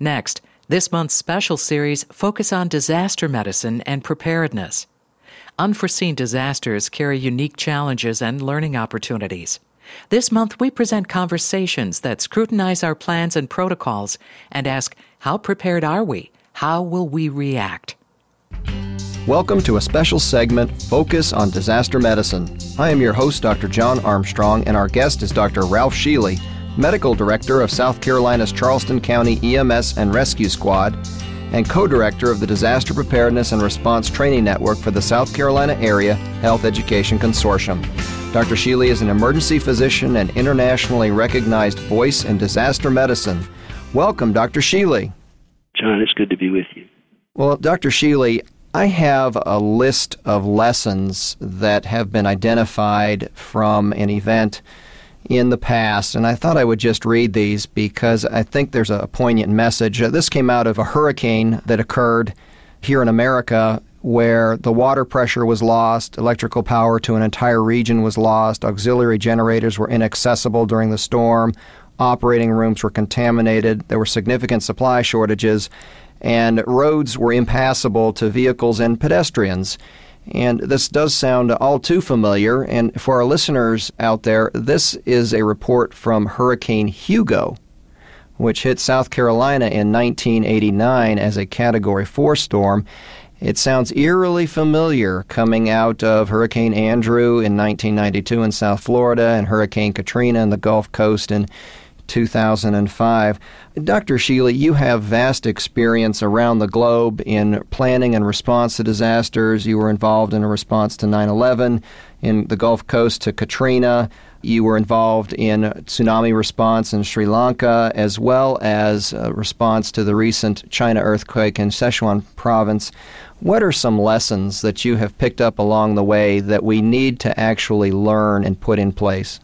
Next, this month's special series focus on disaster medicine and preparedness. Unforeseen disasters carry unique challenges and learning opportunities. This month, we present conversations that scrutinize our plans and protocols and ask, how prepared are we? How will we react? Welcome to a special segment, Focus on Disaster Medicine. I am your host, Dr. John Armstrong, and our guest is Dr. Ralph Sheely, Medical Director of South Carolina's Charleston County EMS and Rescue Squad, and co director of the Disaster Preparedness and Response Training Network for the South Carolina Area Health Education Consortium. Dr. Sheely is an emergency physician and internationally recognized voice in disaster medicine. Welcome, Dr. Sheely. John, it's good to be with you. Well, Dr. Sheely, I have a list of lessons that have been identified from an event in the past, and I thought I would just read these because I think there's a poignant message. Uh, this came out of a hurricane that occurred here in America where the water pressure was lost, electrical power to an entire region was lost, auxiliary generators were inaccessible during the storm, operating rooms were contaminated, there were significant supply shortages, and roads were impassable to vehicles and pedestrians. And this does sound all too familiar. And for our listeners out there, this is a report from Hurricane Hugo, which hit South Carolina in 1989 as a Category 4 storm. It sounds eerily familiar coming out of Hurricane Andrew in 1992 in South Florida and Hurricane Katrina in the Gulf Coast in 2005. Dr. Sheely, you have vast experience around the globe in planning and response to disasters. You were involved in a response to 9 11, in the Gulf Coast to Katrina. You were involved in tsunami response in Sri Lanka, as well as a response to the recent China earthquake in Sichuan province. What are some lessons that you have picked up along the way that we need to actually learn and put in place?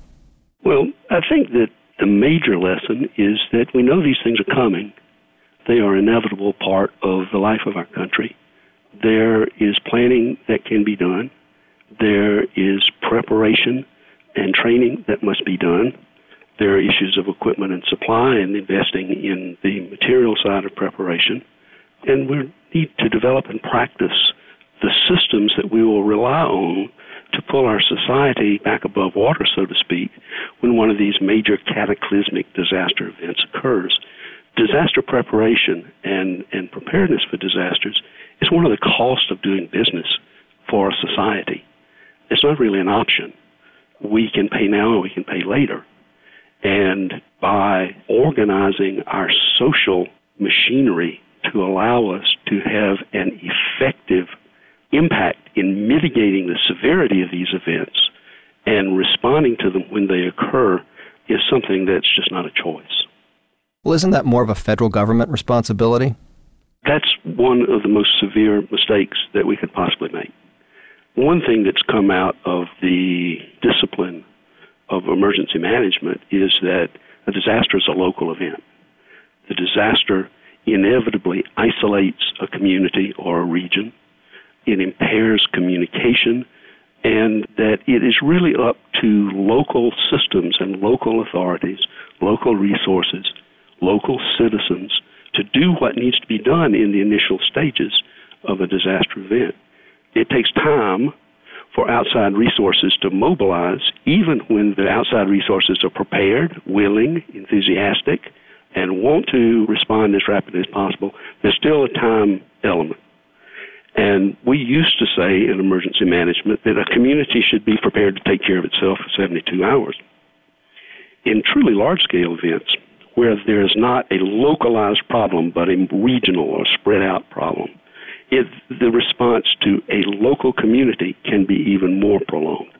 Well, I think that the major lesson is that we know these things are coming. They are an inevitable part of the life of our country. There is planning that can be done. There is preparation and training that must be done. There are issues of equipment and supply and investing in the material side of preparation. And we need to develop and practice the systems that we will rely on to pull our society back above water, so to speak, when one of these major cataclysmic disaster events occurs. Disaster preparation and, and preparedness for disasters is one of the costs of doing business for a society. It's not really an option. We can pay now or we can pay later. And by organizing our social machinery to allow us to have an effective impact in mitigating the severity of these events and responding to them when they occur is something that's just not a choice. Well, isn't that more of a federal government responsibility? That's one of the most severe mistakes that we could possibly make. One thing that's come out of the discipline of emergency management is that a disaster is a local event. The disaster inevitably isolates a community or a region it impairs communication, and that it is really up to local systems and local authorities, local resources, local citizens to do what needs to be done in the initial stages of a disaster event. It takes time for outside resources to mobilize, even when the outside resources are prepared, willing, enthusiastic, and want to respond as rapidly as possible. There's still a time element. And we used to say in emergency management that a community should be prepared to take care of itself for 72 hours. In truly large scale events, where there is not a localized problem but a regional or spread out problem, it, the response to a local community can be even more prolonged.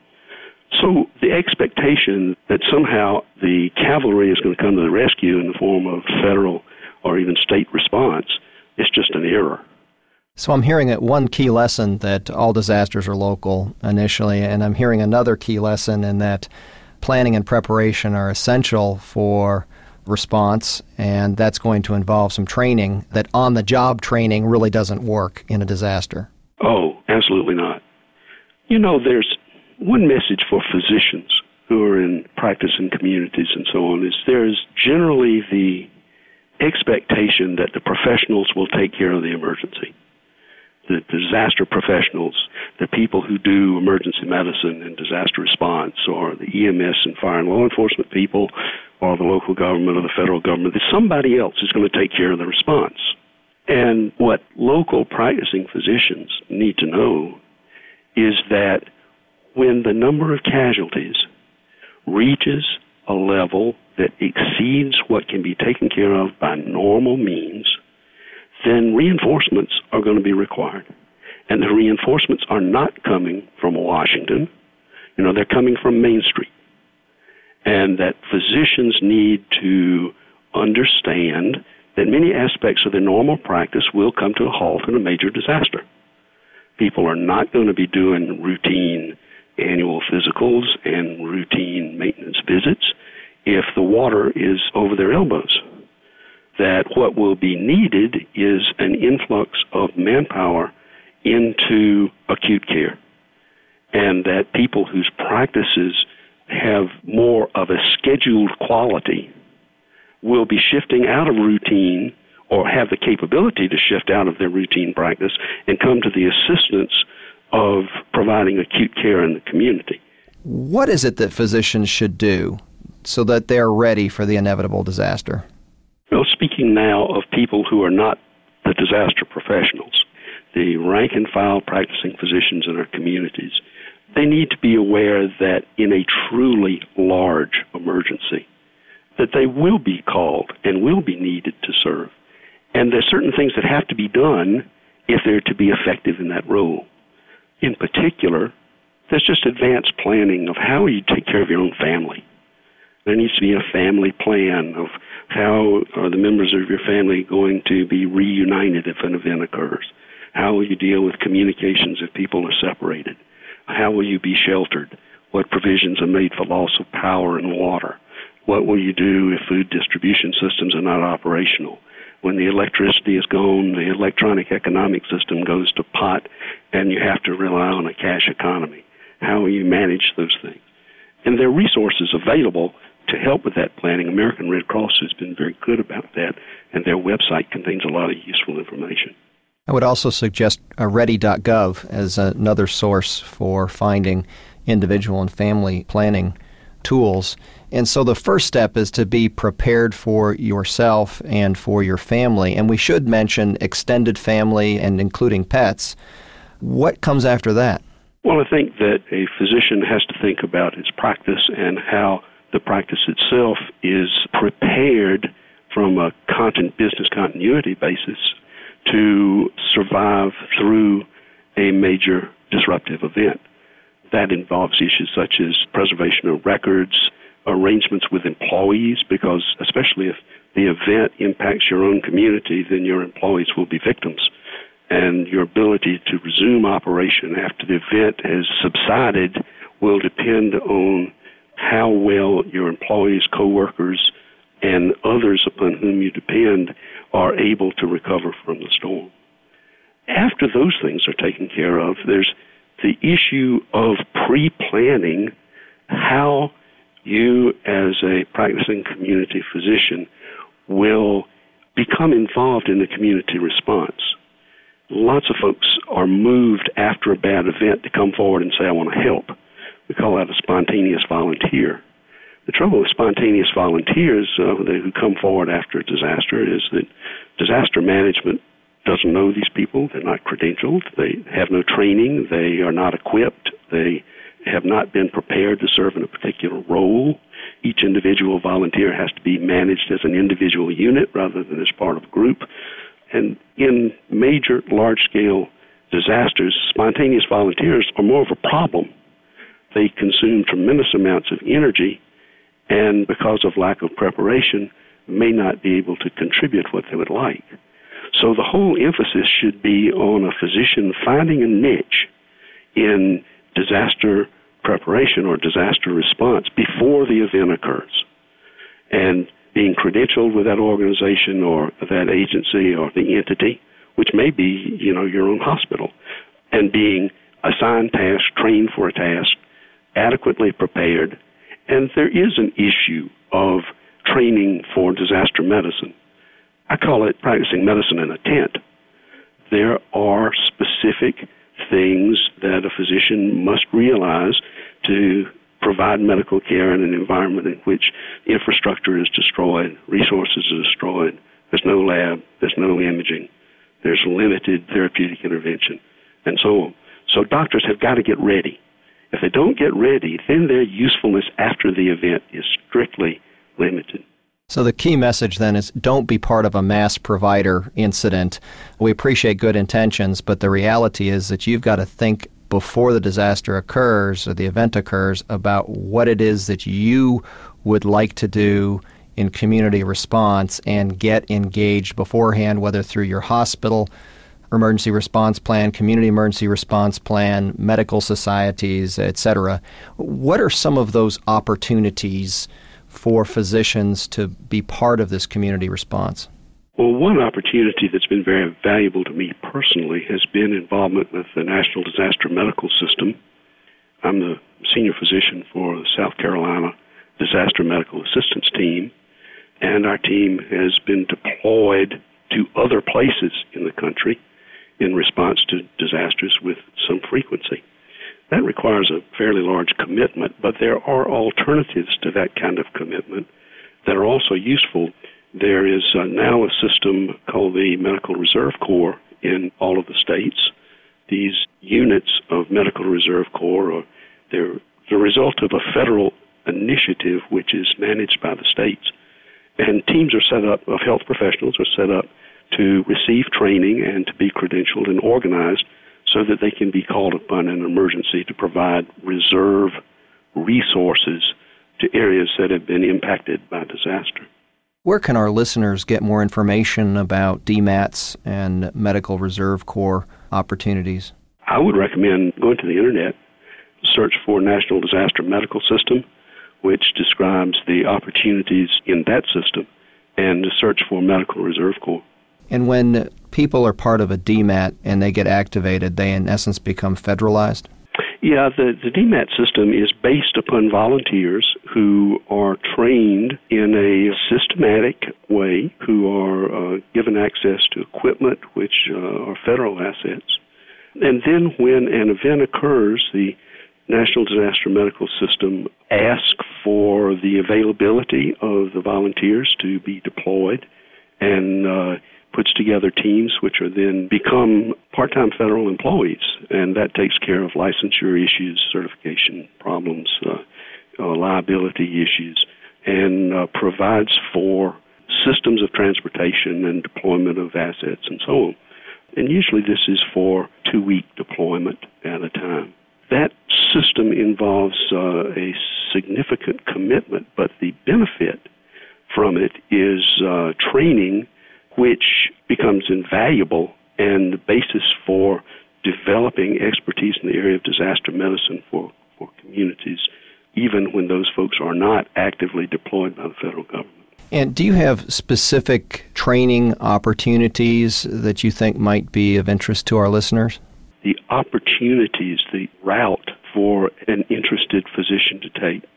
So the expectation that somehow the cavalry is going to come to the rescue in the form of federal or even state response is just an error. So I'm hearing that one key lesson that all disasters are local initially, and I'm hearing another key lesson in that planning and preparation are essential for response, and that's going to involve some training. That on the job training really doesn't work in a disaster. Oh, absolutely not. You know, there's one message for physicians who are in practice in communities and so on is there's generally the expectation that the professionals will take care of the emergency. The disaster professionals, the people who do emergency medicine and disaster response, or the EMS and fire and law enforcement people, or the local government or the federal government, that somebody else is going to take care of the response. And what local practicing physicians need to know is that when the number of casualties reaches a level that exceeds what can be taken care of by normal means, then reinforcements are going to be required. And the reinforcements are not coming from Washington. You know, they're coming from Main Street. And that physicians need to understand that many aspects of their normal practice will come to a halt in a major disaster. People are not going to be doing routine annual physicals and routine maintenance visits if the water is over their elbows. That what will be needed is an influx of manpower into acute care. And that people whose practices have more of a scheduled quality will be shifting out of routine or have the capability to shift out of their routine practice and come to the assistance of providing acute care in the community. What is it that physicians should do so that they're ready for the inevitable disaster? Well, speaking now of people who are not the disaster professionals, the rank and file practicing physicians in our communities, they need to be aware that in a truly large emergency, that they will be called and will be needed to serve. And there's certain things that have to be done if they're to be effective in that role. In particular, there's just advanced planning of how you take care of your own family. There needs to be a family plan of how are the members of your family going to be reunited if an event occurs. How will you deal with communications if people are separated? How will you be sheltered? What provisions are made for loss of power and water? What will you do if food distribution systems are not operational? When the electricity is gone, the electronic economic system goes to pot, and you have to rely on a cash economy. How will you manage those things? And there are resources available to help with that planning. American Red Cross has been very good about that, and their website contains a lot of useful information. I would also suggest uh, ready.gov as another source for finding individual and family planning tools. And so the first step is to be prepared for yourself and for your family. And we should mention extended family and including pets. What comes after that? Well, I think that a physician has to think about his practice and how the practice itself is prepared from a content business continuity basis to survive through a major disruptive event. That involves issues such as preservation of records, arrangements with employees, because especially if the event impacts your own community, then your employees will be victims. And your ability to resume operation after the event has subsided will depend on how well your employees, coworkers, and others upon whom you depend are able to recover from the storm. After those things are taken care of, there's the issue of pre planning how you, as a practicing community physician, will become involved in the community response. Lots of folks are moved after a bad event to come forward and say, I want to help. We call that a spontaneous volunteer. The trouble with spontaneous volunteers uh, who come forward after a disaster is that disaster management doesn't know these people. They're not credentialed. They have no training. They are not equipped. They have not been prepared to serve in a particular role. Each individual volunteer has to be managed as an individual unit rather than as part of a group. And in major, large scale disasters, spontaneous volunteers are more of a problem. They consume tremendous amounts of energy and because of lack of preparation, may not be able to contribute what they would like. So the whole emphasis should be on a physician finding a niche in disaster preparation or disaster response before the event occurs. And being credentialed with that organization or that agency or the entity, which may be, you know, your own hospital, and being assigned tasks, trained for a task, adequately prepared, and there is an issue of training for disaster medicine. I call it practicing medicine in a tent. There are specific things that a physician must realize to provide medical care in an environment in which infrastructure is destroyed, resources are destroyed, there's no lab, there's no imaging, there's limited therapeutic intervention, and so on. So doctors have got to get ready. If they don't get ready, then their usefulness after the event is strictly limited. So the key message then is don't be part of a mass provider incident. We appreciate good intentions, but the reality is that you've got to think before the disaster occurs or the event occurs about what it is that you would like to do in community response and get engaged beforehand, whether through your hospital emergency response plan, community emergency response plan, medical societies, etc. What are some of those opportunities for physicians to be part of this community response? Well, one opportunity that's been very valuable to me personally has been involvement with the National Disaster Medical System. I'm the senior physician for the South Carolina Disaster Medical Assistance Team, and our team has been deployed to other places in the country in response to disasters with some frequency. That requires a fairly large commitment, but there are alternatives to that kind of commitment that are also useful there is uh, now a system called the Medical Reserve Corps in all of the states. These units of Medical Reserve Corps are they're the result of a federal initiative which is managed by the states. And teams are set up of health professionals are set up to receive training and to be credentialed and organized so that they can be called upon in an emergency to provide reserve resources to areas that have been impacted by disaster. Where can our listeners get more information about DMATs and Medical Reserve Corps opportunities? I would recommend going to the internet, search for National Disaster Medical System, which describes the opportunities in that system, and search for Medical Reserve Corps. And when people are part of a DMAT and they get activated, they in essence become federalized? Yeah, the, the DMAT system is based upon volunteers who are trained in a systematic way, who are uh, given access to equipment, which uh, are federal assets. And then when an event occurs, the National Disaster Medical System asks for the availability of the volunteers to be deployed and uh, puts together teams which are then become part-time federal employees, and that takes care of licensure issues, certification problems, uh, uh, liability issues, and uh, provides for systems of transportation and deployment of assets and so on. And usually this is for two-week deployment at a time. That system involves uh, a significant commitment, but the benefit from it is uh, training which becomes invaluable and the basis for developing expertise in the area of disaster medicine for, for communities, even when those folks are not actively deployed by the federal government. And do you have specific training opportunities that you think might be of interest to our listeners? The opportunities, the route for an interested physician to take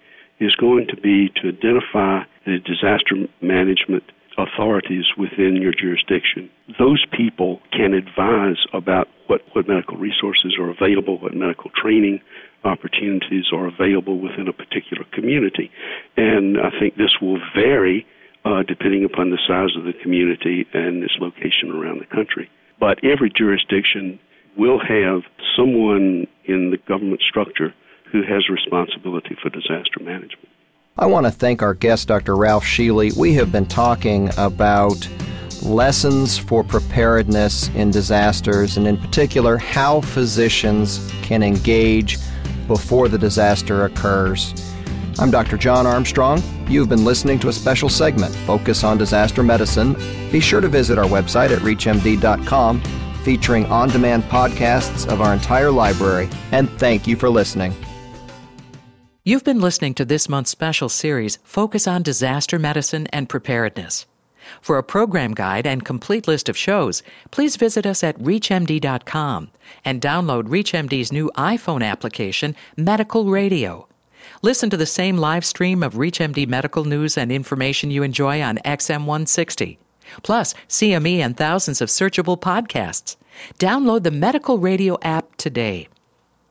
is going to be to identify the disaster management authorities within your jurisdiction. Those people can advise about what, what medical resources are available, what medical training opportunities are available within a particular community. And I think this will vary uh, depending upon the size of the community and its location around the country. But every jurisdiction will have someone in the government structure who has responsibility for disaster management. I want to thank our guest, Dr. Ralph Sheely. We have been talking about lessons for preparedness in disasters, and in particular, how physicians can engage before the disaster occurs. I'm Dr. John Armstrong. You've been listening to a special segment, Focus on Disaster Medicine. Be sure to visit our website at ReachMD.com, featuring on demand podcasts of our entire library. And thank you for listening. You've been listening to this month's special series, Focus on Disaster Medicine and Preparedness. For a program guide and complete list of shows, please visit us at ReachMD.com and download ReachMD's new iPhone application, Medical Radio. Listen to the same live stream of ReachMD medical news and information you enjoy on XM160. Plus, CME and thousands of searchable podcasts. Download the Medical Radio app today.